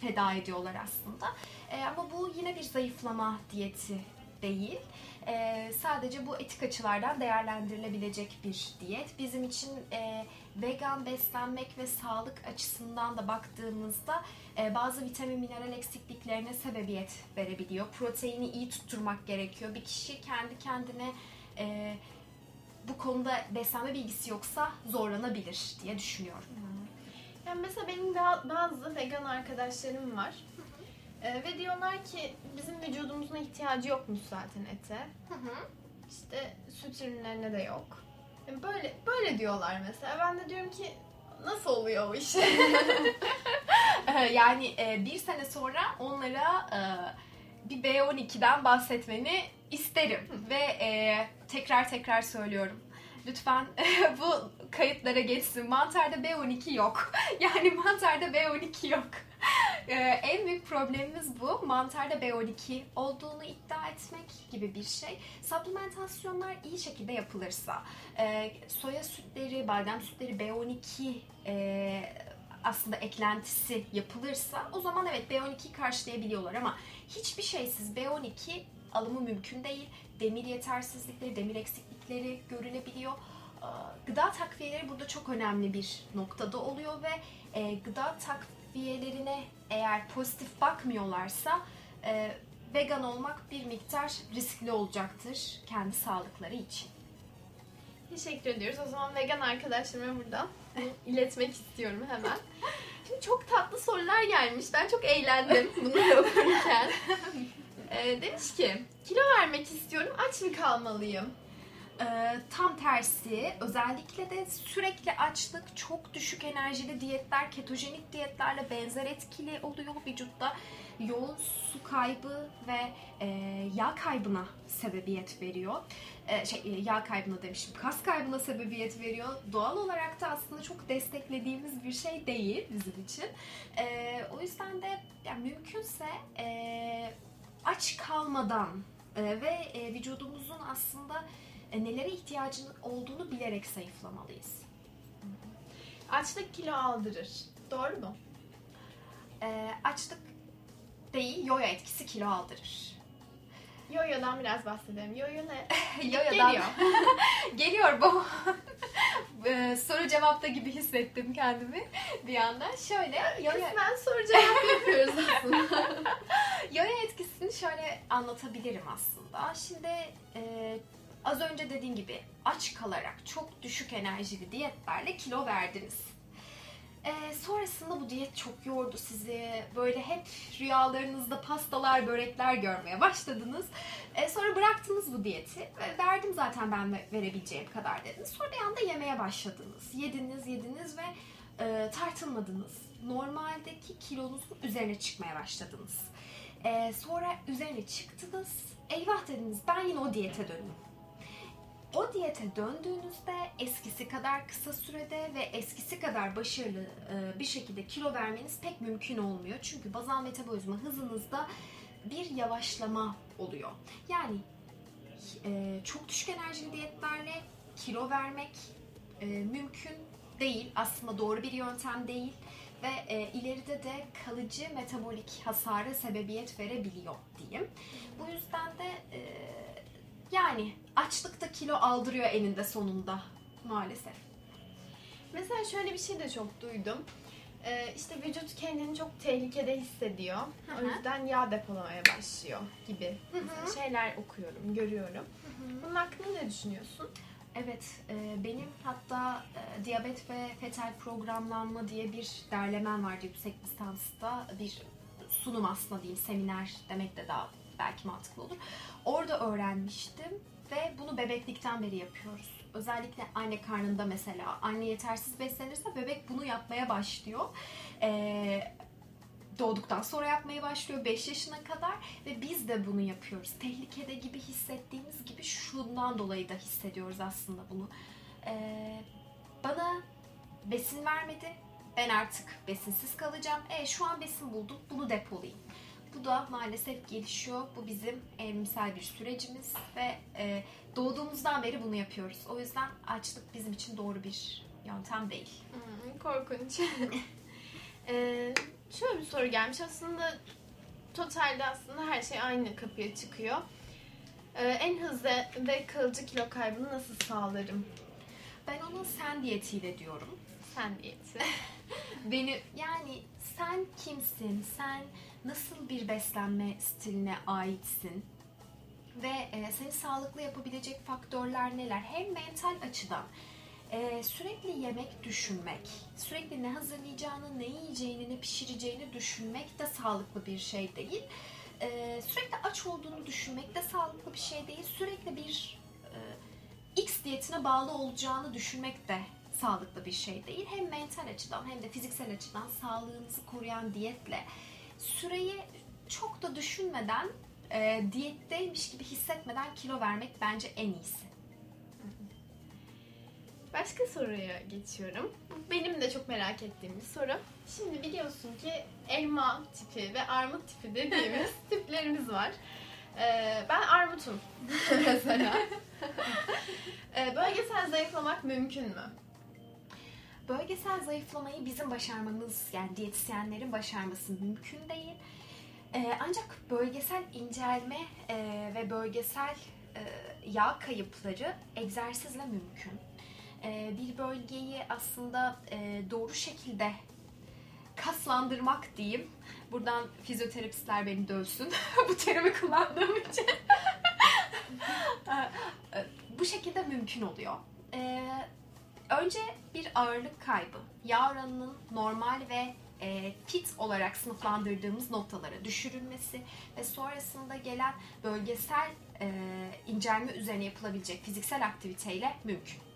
feda ediyorlar aslında. E, ama bu yine bir zayıflama diyeti değil. E, sadece bu etik açılardan değerlendirilebilecek bir diyet. Bizim için e, vegan beslenmek ve sağlık açısından da baktığımızda e, bazı vitamin mineral eksikliklerine sebebiyet verebiliyor. Proteini iyi tutturmak gerekiyor. Bir kişi kendi kendine e, bu konuda beslenme bilgisi yoksa zorlanabilir diye düşünüyorum. Yani mesela benim ba- bazı vegan arkadaşlarım var. Ee, ve diyorlar ki bizim vücudumuzun ihtiyacı yokmuş zaten ete. İşte süt ürünlerine de yok. Yani böyle böyle diyorlar mesela. Ben de diyorum ki nasıl oluyor o iş? Yani e, bir sene sonra onlara e, bir B12'den bahsetmeni isterim ve e, tekrar tekrar söylüyorum. Lütfen bu kayıtlara geçsin. Mantarda B12 yok. Yani mantarda B12 yok. Ee, en büyük problemimiz bu. Mantarda B12 olduğunu iddia etmek gibi bir şey. Supplementasyonlar iyi şekilde yapılırsa, e, soya sütleri, badem sütleri B12 e, aslında eklentisi yapılırsa o zaman evet B12'yi karşılayabiliyorlar ama hiçbir şeysiz B12 alımı mümkün değil. Demir yetersizlikleri, demir eksiklikleri görülebiliyor. Ee, Gıda takviyeleri burada çok önemli bir noktada oluyor ve e, gıda takviyelerine eğer pozitif bakmıyorlarsa e, vegan olmak bir miktar riskli olacaktır kendi sağlıkları için. Teşekkür ediyoruz. O zaman vegan arkadaşlarıma buradan iletmek istiyorum hemen. Şimdi çok tatlı sorular gelmiş. Ben çok eğlendim bunları okurken. Ee, demiş ki, kilo vermek istiyorum, aç mı kalmalıyım? Ee, tam tersi özellikle de sürekli açlık, çok düşük enerjili diyetler, ketojenik diyetlerle benzer etkili oluyor vücutta. Yoğun su kaybı ve e, yağ kaybına sebebiyet veriyor. E, şey e, yağ kaybına demişim, kas kaybına sebebiyet veriyor. Doğal olarak da aslında çok desteklediğimiz bir şey değil bizim için. O yüzden de yani mümkünse aç kalmadan ve vücudumuzun aslında e, nelere ihtiyacının olduğunu bilerek zayıflamalıyız. Açlık kilo aldırır. Doğru mu? E, açlık değil, yoyo etkisi kilo aldırır. Yoyo'dan biraz bahsedelim. Yoyo ne? Yoyo'dan Geliyor. geliyor bu. E, soru cevapta gibi hissettim kendimi bir anda. Şöyle, yoyo, Kısmen soru cevap yapıyoruz aslında. yoyo etkisini şöyle anlatabilirim aslında. Şimdi e, az önce dediğim gibi aç kalarak çok düşük enerjili diyetlerle kilo verdiniz. Ee, sonrasında bu diyet çok yordu sizi. Böyle hep rüyalarınızda pastalar, börekler görmeye başladınız. Ee, sonra bıraktınız bu diyeti. Ve verdim zaten ben ve- verebileceğim kadar dediniz. Sonra bir anda yemeye başladınız. Yediniz, yediniz ve e, tartılmadınız. Normaldeki kilonuzun üzerine çıkmaya başladınız. Ee, sonra üzerine çıktınız. Eyvah dediniz ben yine o diyete döneyim. O diyete döndüğünüzde eskisi kadar kısa sürede ve eskisi kadar başarılı e, bir şekilde kilo vermeniz pek mümkün olmuyor. Çünkü bazal metabolizma hızınızda bir yavaşlama oluyor. Yani e, çok düşük enerjili diyetlerle kilo vermek e, mümkün değil. Aslında doğru bir yöntem değil ve e, ileride de kalıcı metabolik hasara sebebiyet verebiliyor diyeyim. Bu yüzden de e, yani açlıkta kilo aldırıyor eninde sonunda maalesef. Mesela şöyle bir şey de çok duydum. e, işte vücut kendini çok tehlikede hissediyor. Hı O yüzden yağ depolamaya başlıyor gibi şeyler okuyorum, görüyorum. Bunun hakkında ne düşünüyorsun? Evet, e, benim hatta e, diyabet ve fetal programlanma diye bir derlemem vardı yüksek lisansta. Bir sunum aslında diyeyim, seminer demek de daha belki mantıklı olur. Orada öğrenmiştim ve bunu bebeklikten beri yapıyoruz. Özellikle anne karnında mesela anne yetersiz beslenirse bebek bunu yapmaya başlıyor. E, doğduktan sonra yapmaya başlıyor 5 yaşına kadar ve biz de bunu yapıyoruz. Tehlikede gibi hissettiğimiz gibi şundan dolayı da hissediyoruz aslında bunu. Ee, bana besin vermedi. Ben artık besinsiz kalacağım. E şu an besin buldum. Bunu depolayayım. Bu da maalesef gelişiyor. Bu bizim evrimsel bir sürecimiz ve e, doğduğumuzdan beri bunu yapıyoruz. O yüzden açlık bizim için doğru bir yöntem değil. Hmm, korkunç. Ee, şöyle bir soru gelmiş. Aslında totalde aslında her şey aynı kapıya çıkıyor. Ee, en hızlı ve kalıcı kilo kaybını nasıl sağlarım? Ben ona sen diyetiyle diyorum. Sen diyeti. Beni yani sen kimsin? Sen nasıl bir beslenme stiline aitsin? Ve e, seni sağlıklı yapabilecek faktörler neler? Hem mental açıdan e, sürekli yemek düşünmek, sürekli ne hazırlayacağını, ne yiyeceğini, ne pişireceğini düşünmek de sağlıklı bir şey değil. E, sürekli aç olduğunu düşünmek de sağlıklı bir şey değil. Sürekli bir e, X diyetine bağlı olacağını düşünmek de sağlıklı bir şey değil. Hem mental açıdan hem de fiziksel açıdan sağlığınızı koruyan diyetle süreyi çok da düşünmeden e, diyetteymiş gibi hissetmeden kilo vermek bence en iyisi. Başka soruya geçiyorum. Bu Benim de çok merak ettiğim bir soru. Şimdi biliyorsun ki elma tipi ve armut tipi dediğimiz tiplerimiz var. Ee, ben armutum mesela. Ee, bölgesel zayıflamak mümkün mü? Bölgesel zayıflamayı bizim başarmamız yani diyetisyenlerin başarması mümkün değil. Ee, ancak bölgesel incelme e, ve bölgesel e, yağ kayıpları egzersizle mümkün. E, bir bölgeyi aslında e, doğru şekilde kaslandırmak diyeyim. Buradan fizyoterapistler beni dövsün bu terimi kullandığım için. E, bu şekilde mümkün oluyor. E, önce bir ağırlık kaybı, yağ oranının normal ve e, fit olarak sınıflandırdığımız noktalara düşürülmesi ve sonrasında gelen bölgesel e, incelme üzerine yapılabilecek fiziksel aktiviteyle mümkün.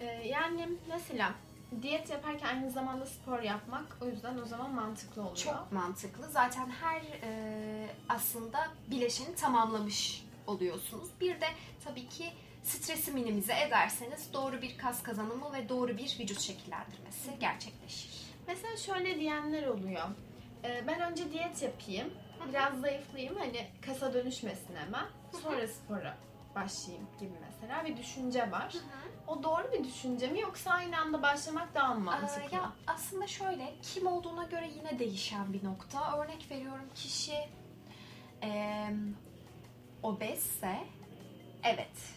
Ee, yani mesela diyet yaparken aynı zamanda spor yapmak o yüzden o zaman mantıklı oluyor. Çok mantıklı. Zaten her e, aslında bileşeni tamamlamış oluyorsunuz. Bir de tabii ki stresi minimize ederseniz doğru bir kas kazanımı ve doğru bir vücut şekillendirmesi gerçekleşir. Mesela şöyle diyenler oluyor. Ee, ben önce diyet yapayım, biraz zayıflayayım hani kasa dönüşmesin hemen. Sonra spora başlayayım gibi mesela bir düşünce var. O doğru bir düşünce mi yoksa aynı anda başlamak daha mı mantıklı? Ee, ya aslında şöyle kim olduğuna göre yine değişen bir nokta. Örnek veriyorum kişi e, obezse evet.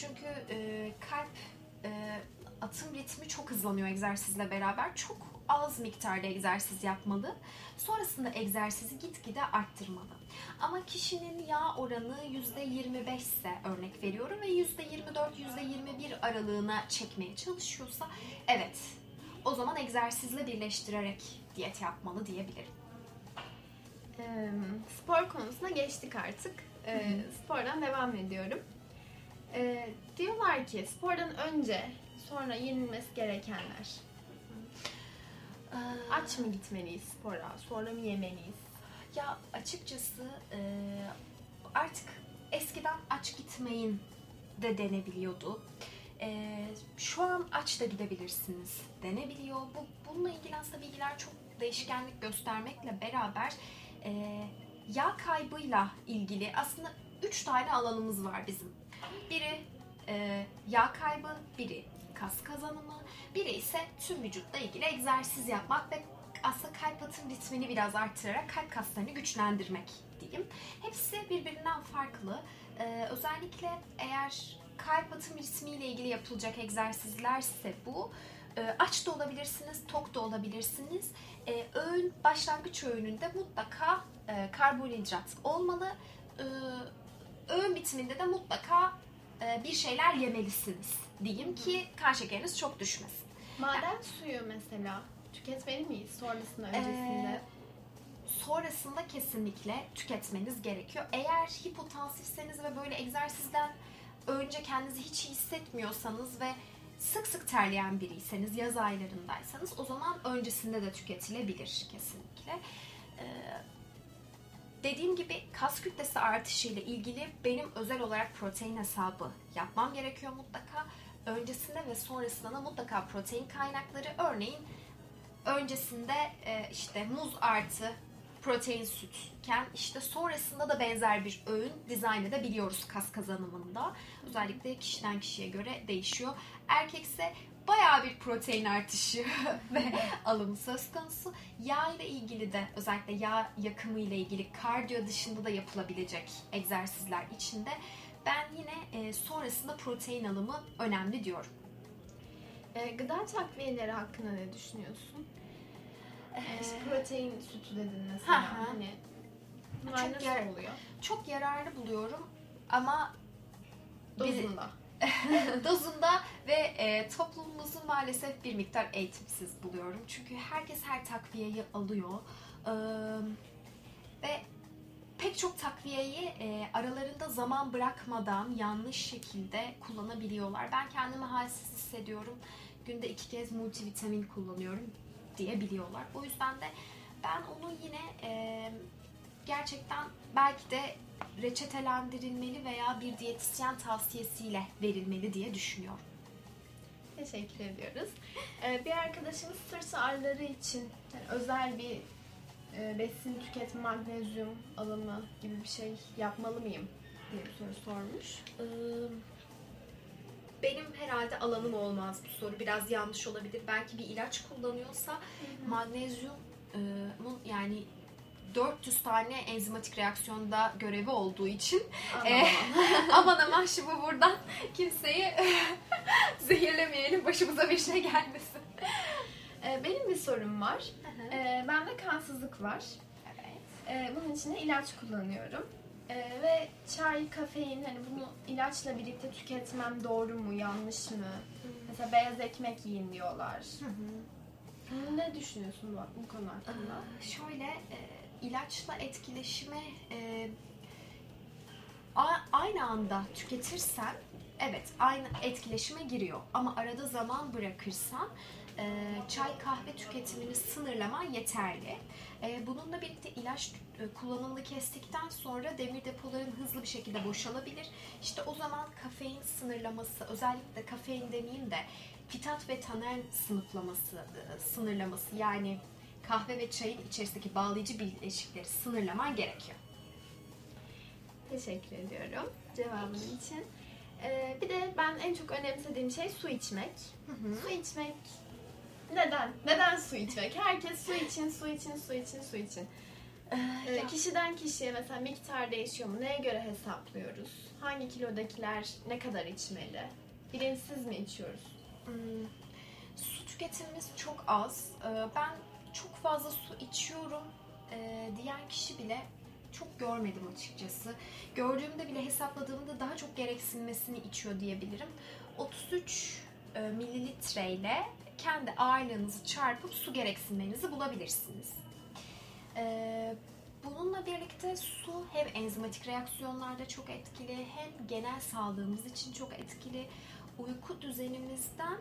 Çünkü e, kalp e, atım ritmi çok hızlanıyor egzersizle beraber. Çok az miktarda egzersiz yapmalı. Sonrasında egzersizi gitgide arttırmalı. Ama kişinin yağ oranı %25 ise örnek veriyorum ve %24-%21 aralığına çekmeye çalışıyorsa evet o zaman egzersizle birleştirerek diyet yapmalı diyebilirim. Spor konusuna geçtik artık. Spordan devam ediyorum. Ee, diyorlar ki spordan önce sonra yenilmesi gerekenler. Aç mı gitmeliyiz spora? Sonra mı yemeliyiz? Ya açıkçası e, artık eskiden aç gitmeyin de denebiliyordu. E, şu an aç da gidebilirsiniz denebiliyor. Bu, bununla ilgili aslında bilgiler çok değişkenlik göstermekle beraber e, yağ kaybıyla ilgili aslında üç tane alanımız var bizim. Biri e, yağ kaybı, biri kas kazanımı, biri ise tüm vücutla ilgili egzersiz yapmak ve aslında kalp atım ritmini biraz arttırarak kalp kaslarını güçlendirmek diyeyim. Hepsi birbirinden farklı. Ee, özellikle eğer kalp atım ritmiyle ilgili yapılacak egzersizlerse bu Ee, aç da olabilirsiniz, tok da olabilirsiniz. Ee, öğün, başlangıç öğününde mutlaka e, karbonhidrat olmalı. Ee, öğün bitiminde de mutlaka e, bir şeyler yemelisiniz diyeyim ki kan şekeriniz çok düşmesin. Maden suyu mesela tüketmeli miyiz sonrasında öncesinde? Ee, sonrasında kesinlikle tüketmeniz gerekiyor. Eğer hipotansifseniz ve böyle egzersizden önce kendinizi hiç iyi hissetmiyorsanız ve sık sık terleyen biriyseniz, yaz aylarındaysanız o zaman öncesinde de tüketilebilir kesinlikle. Ee, dediğim gibi kas kütlesi artışı ile ilgili benim özel olarak protein hesabı yapmam gerekiyor mutlaka. Öncesinde ve sonrasında da mutlaka protein kaynakları örneğin öncesinde e, işte muz artı protein sütken işte sonrasında da benzer bir öğün dizayn edebiliyoruz kas kazanımında. Özellikle kişiden kişiye göre değişiyor. Erkekse bayağı bir protein artışı ve alımı söz konusu. Yağ ile ilgili de özellikle yağ yakımı ile ilgili kardiyo dışında da yapılabilecek egzersizler içinde ben yine e, sonrasında protein alımı önemli diyorum. Ee, gıda takviyeleri hakkında ne düşünüyorsun? Ee, protein sütü dedin mesela. Hani Çok yer- oluyor? Çok yararlı buluyorum ama Dozunda. dozunda ve e, toplumumuzun maalesef bir miktar eğitimsiz buluyorum. Çünkü herkes her takviyeyi alıyor. Ee, ve pek çok takviyeyi e, aralarında zaman bırakmadan yanlış şekilde kullanabiliyorlar. Ben kendimi halsiz hissediyorum. Günde iki kez multivitamin kullanıyorum diyebiliyorlar. O yüzden de ben onu yine e, gerçekten belki de reçetelendirilmeli veya bir diyetisyen tavsiyesiyle verilmeli diye düşünüyorum. Teşekkür ediyoruz. Ee, bir arkadaşımız sırt ağrıları için yani özel bir e, besin tüketme, magnezyum alımı gibi bir şey yapmalı mıyım diye bir soru sormuş. Ee, Benim herhalde alanım olmaz bu soru. Biraz yanlış olabilir. Belki bir ilaç kullanıyorsa magnezyumun yani 400 tane enzimatik reaksiyonda görevi olduğu için Aman Ee, aman. aman şimdi buradan kimseyi zehirlemeyelim başımıza bir şey gelmesin. Ee, benim bir sorum var. Ee, bende kansızlık var. Evet. Ee, bunun için de ilaç kullanıyorum. Ve çay, kafein hani bunu ilaçla birlikte tüketmem doğru mu, yanlış mı? Mesela beyaz ekmek yiyin diyorlar. Ne düşünüyorsun bu, bu konu hakkında? Ee, Şöyle e, ilaçla etkileşime e, aynı anda tüketirsen evet aynı etkileşime giriyor ama arada zaman bırakırsan e, çay kahve tüketimini sınırlaman yeterli. E, bununla birlikte ilaç e, kullanımını kestikten sonra demir depoların hızlı bir şekilde boşalabilir. İşte o zaman kafein sınırlaması özellikle kafein demeyeyim de fitat ve taner sınıflaması, e, sınırlaması yani kahve ve çayın içerisindeki bağlayıcı bileşikleri sınırlaman gerekiyor. Teşekkür ediyorum cevabın için. Ee, bir de ben en çok önemsediğim şey su içmek. Su içmek neden? Neden su içmek? Herkes su için, su için, su için, su için. Ee, Ya- kişiden kişiye mesela miktar değişiyor mu? Neye göre hesaplıyoruz? Hangi kilodakiler ne kadar içmeli? Bilinçsiz mi içiyoruz? Hmm, su tüketimimiz çok az. Ee, ben çok fazla su içiyorum e, diyen kişi bile çok görmedim açıkçası. Gördüğümde bile hesapladığımda daha çok gereksinmesini içiyor diyebilirim. 33 e, mililitre ile kendi ağırlığınızı çarpıp su gereksinmenizi bulabilirsiniz. Ee, Bununla birlikte su hem enzimatik reaksiyonlarda çok etkili hem genel sağlığımız için çok etkili. Uyku düzenimizden e,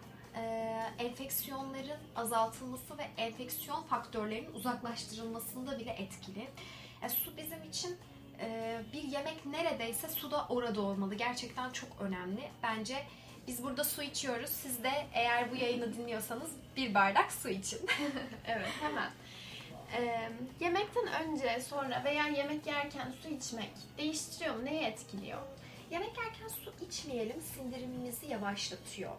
enfeksiyonların azaltılması ve enfeksiyon faktörlerinin uzaklaştırılmasında bile etkili. E, su bizim için e, bir yemek neredeyse su da orada olmalı. Gerçekten çok önemli. Bence biz burada su içiyoruz. Siz de eğer bu yayını dinliyorsanız bir bardak su için. Evet hemen. Ee, yemekten önce, sonra veya yemek yerken su içmek değiştiriyor mu? Neyi etkiliyor? Yemek yerken su içmeyelim sindirimimizi yavaşlatıyor.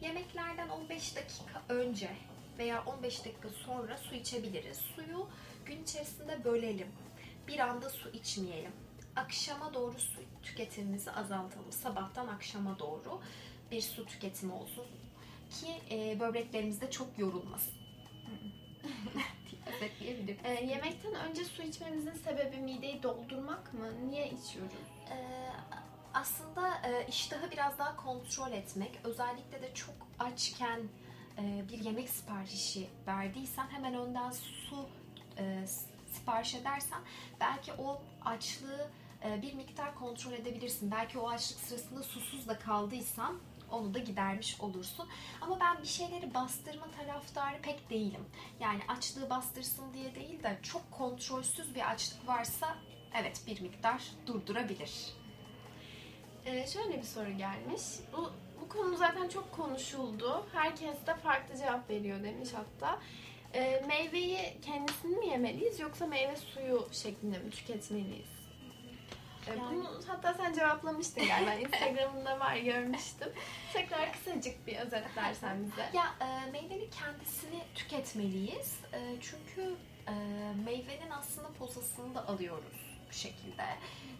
Yemeklerden 15 dakika önce veya 15 dakika sonra su içebiliriz. Suyu gün içerisinde bölelim. Bir anda su içmeyelim. Akşama doğru su tüketimimizi azaltalım. Sabahtan akşama doğru bir su tüketimi olsun. ki e, böbreklerimiz de çok yorulmasın. Özetleyebilirim. Ee, yemekten önce su içmemizin sebebi mideyi doldurmak mı? Niye içiyoruz? Ee, aslında e, iştahı biraz daha kontrol etmek, özellikle de çok açken e, bir yemek siparişi verdiysen hemen önden su e, sipariş edersen belki o açlığı e, bir miktar kontrol edebilirsin. Belki o açlık sırasında susuz da kaldıysan onu da gidermiş olursun. Ama ben bir şeyleri bastırma taraftarı pek değilim. Yani açlığı bastırsın diye değil de çok kontrolsüz bir açlık varsa evet bir miktar durdurabilir. Ee, şöyle bir soru gelmiş. Bu, bu konu zaten çok konuşuldu. Herkes de farklı cevap veriyor demiş hatta. Ee, meyveyi kendisini mi yemeliyiz yoksa meyve suyu şeklinde mi tüketmeliyiz? Ee, Yani- Bunu hatta sen cevaplamıştın galiba. Instagram'ında var görmüştüm. Tekrar kısacık bir özetlersen bize. Ya e, meyvenin kendisini tüketmeliyiz. E, çünkü e, meyvenin aslında posasını da alıyoruz bu şekilde.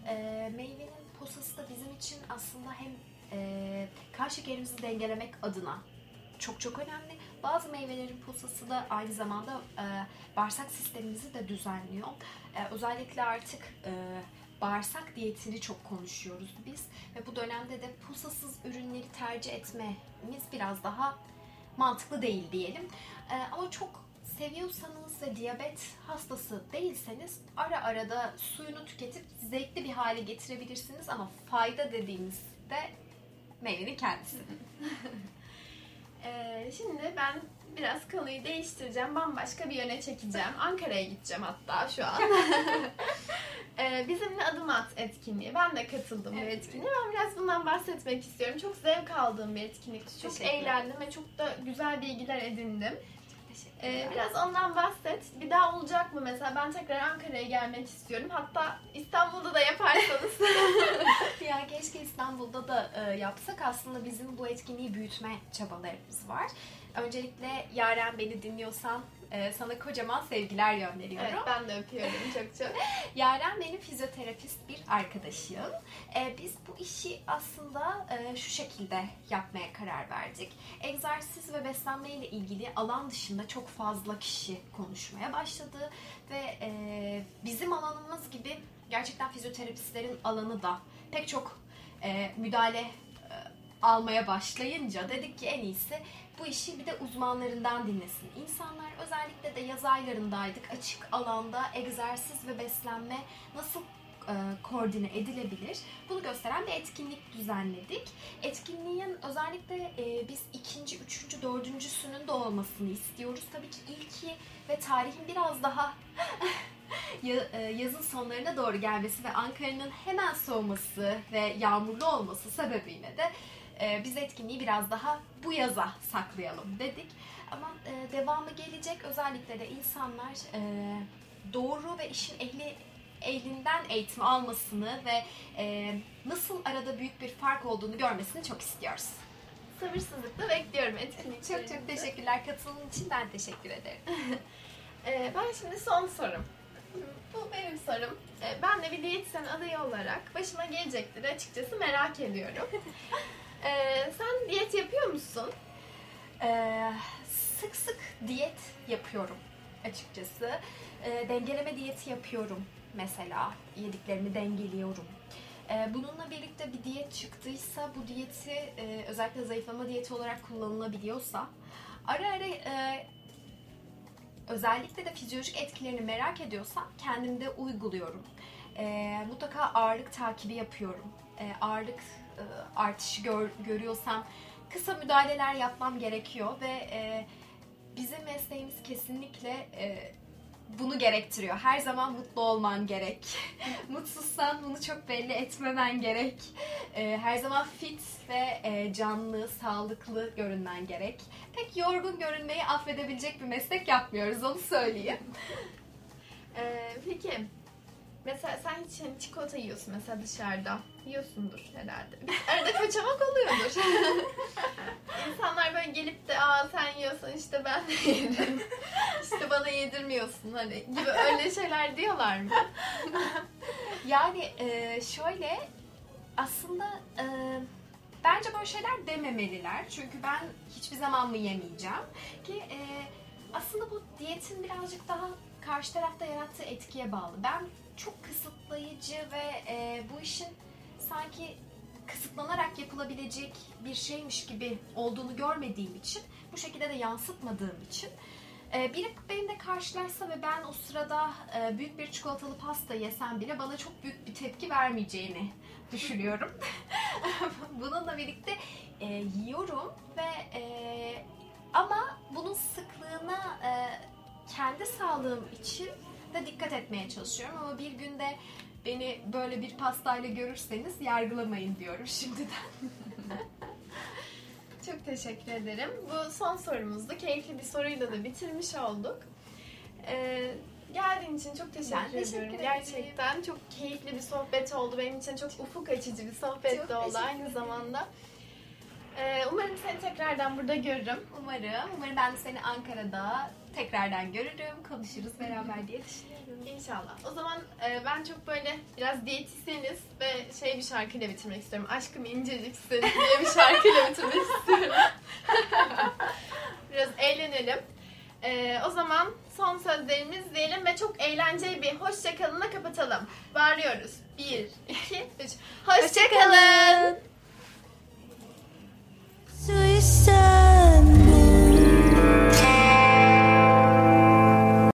E, meyvenin posası da bizim için aslında hem e, kan şekerimizi dengelemek adına çok çok önemli. Bazı meyvelerin posası da aynı zamanda e, bağırsak sistemimizi de düzenliyor. E, özellikle artık e, bağırsak diyetini çok konuşuyoruz biz ve bu dönemde de posasız ürünleri tercih etmemiz biraz daha mantıklı değil diyelim. E, ama çok seviyorsanız ve diyabet hastası değilseniz ara ara da suyunu tüketip zevkli bir hale getirebilirsiniz ama fayda dediğimizde meyvenin kendisi. Ee, şimdi ben biraz konuyu değiştireceğim. Bambaşka bir yöne çekeceğim. Ankara'ya gideceğim hatta şu an. Ee, bizimle adım at etkinliği. Ben de katıldım bu Evet. etkinliğe. Ben biraz bundan bahsetmek istiyorum. Çok zevk aldığım bir etkinlikti. Çok eğlendim ve çok da güzel bilgiler edindim. Teşekkürler. Ee, biraz ondan bahset. Bir daha olacak mı mesela? Ben tekrar Ankara'ya gelmek istiyorum. Hatta İstanbul'da da yaparsanız. Ya keşke İstanbul'da da e, yapsak. Aslında bizim bu etkinliği büyütme çabalarımız var. Öncelikle Yaren beni dinliyorsan e, sana kocaman sevgiler gönderiyorum. evet ben de öpüyorum çok çok. Yaren benim fizyoterapist bir arkadaşım. E, biz bu işi aslında e, şu şekilde yapmaya karar verdik. Egzersiz ve beslenme ile ilgili alan dışında çok fazla kişi konuşmaya başladı ve e, bizim alanımız gibi gerçekten fizyoterapistlerin alanı da pek çok e, müdahale almaya başlayınca dedik ki en iyisi bu işi bir de uzmanlarından dinlesin. İnsanlar özellikle de yaz aylarındaydık. Açık alanda egzersiz ve beslenme nasıl e, koordine edilebilir? Bunu gösteren bir etkinlik düzenledik. Etkinliğin özellikle e, biz ikinci, üçüncü, dördüncüsünün de olmasını istiyoruz. Tabii ki ilki ve tarihin biraz daha e, yazın sonlarına doğru gelmesi ve Ankara'nın hemen soğuması ve yağmurlu olması sebebiyle de e, biz etkinliği biraz daha bu yaza saklayalım dedik. Ama e, devamı gelecek. Özellikle de insanlar e, doğru ve işin ehli ehlinden eğitim almasını ve e, nasıl arada büyük bir fark olduğunu görmesini çok istiyoruz. Sabırsızlıkla bekliyorum etkinlik. Çok çok teşekkürler katılımın için ben teşekkür ederim. Ee, ben şimdi son sorum. Bu benim sorum. Ee, ben de bir diyetisyen adayı olarak başıma gelecekleri açıkçası merak ediyorum. Ee, sen diyet yapıyor musun? Ee, sık sık diyet yapıyorum açıkçası. Ee, dengeleme diyeti yapıyorum mesela. Yediklerimi dengeliyorum. Ee, bununla birlikte bir diyet çıktıysa bu diyeti e, özellikle zayıflama diyeti olarak kullanılabiliyorsa ara ara e, özellikle de fizyolojik etkilerini merak ediyorsam kendimde uyguluyorum. Ee, mutlaka ağırlık takibi yapıyorum. Ee, ağırlık e, artışı gör- görüyorsam kısa müdahaleler yapmam gerekiyor ve e, bizim mesleğimiz kesinlikle e, bunu gerektiriyor. Her zaman mutlu olman gerek. Mutsuzsan bunu çok belli etmemen gerek. E, her zaman fit ve e, canlı, sağlıklı görünmen gerek. Pek yorgun görünmeyi affedebilecek bir meslek yapmıyoruz onu söyleyeyim. Ee, peki mesela sen hiç hani çikolata yiyorsun mesela dışarıda. Yiyorsundur herhalde. Arada kaçamak oluyordur. İnsanlar böyle gelip de aa sen yiyorsun işte ben de yedim. işte bana yedirmiyorsun hani gibi öyle şeyler diyorlar mı? Yani e, şöyle aslında e, bence böyle şeyler dememeliler. Çünkü ben hiçbir zaman mı yemeyeceğim ki e, aslında bu diyetin birazcık daha karşı tarafta yarattığı etkiye bağlı. Ben çok kısıtlayıcı ve e, bu işin sanki kısıtlanarak yapılabilecek bir şeymiş gibi olduğunu görmediğim için, bu şekilde de yansıtmadığım için e, biri benimle karşılaşsa ve ben o sırada e, büyük bir çikolatalı pasta yesem bile bana çok büyük bir tepki vermeyeceğini düşünüyorum. Bununla birlikte e, yiyorum ve ama bunun sıklığına kendi sağlığım için de dikkat etmeye çalışıyorum ama bir günde beni böyle bir pastayla görürseniz yargılamayın diyorum şimdiden. Çok teşekkür ederim. Bu son sorumuzdu. Keyifli bir soruyla da bitirmiş olduk. Ee, geldiğin için çok teşekkür, Ben teşekkür ediyorum. ederim. Gerçekten çok keyifli bir sohbet oldu. Benim için çok ufuk açıcı bir sohbet Çok de oldu aynı ederim. zamanda. Ee, umarım seni tekrardan burada görürüm. Umarım, umarım ben de seni Ankara'da tekrardan görürüm, konuşuruz beraber diye düşünüyorum. İnşallah. O zaman e, ben çok böyle biraz diyetisyeniz ve şey bir şarkıyla bitirmek istiyorum. Aşkım inceliksin diye bir şarkıyla bitirmek istiyorum. biraz eğlenelim. E, o zaman son sözlerimiz diyelim ve çok eğlenceli bir hoşçakalınla kapatalım. Bağırıyoruz. Bir, iki, üç. Hoşçakalın. Hoşça Suicide.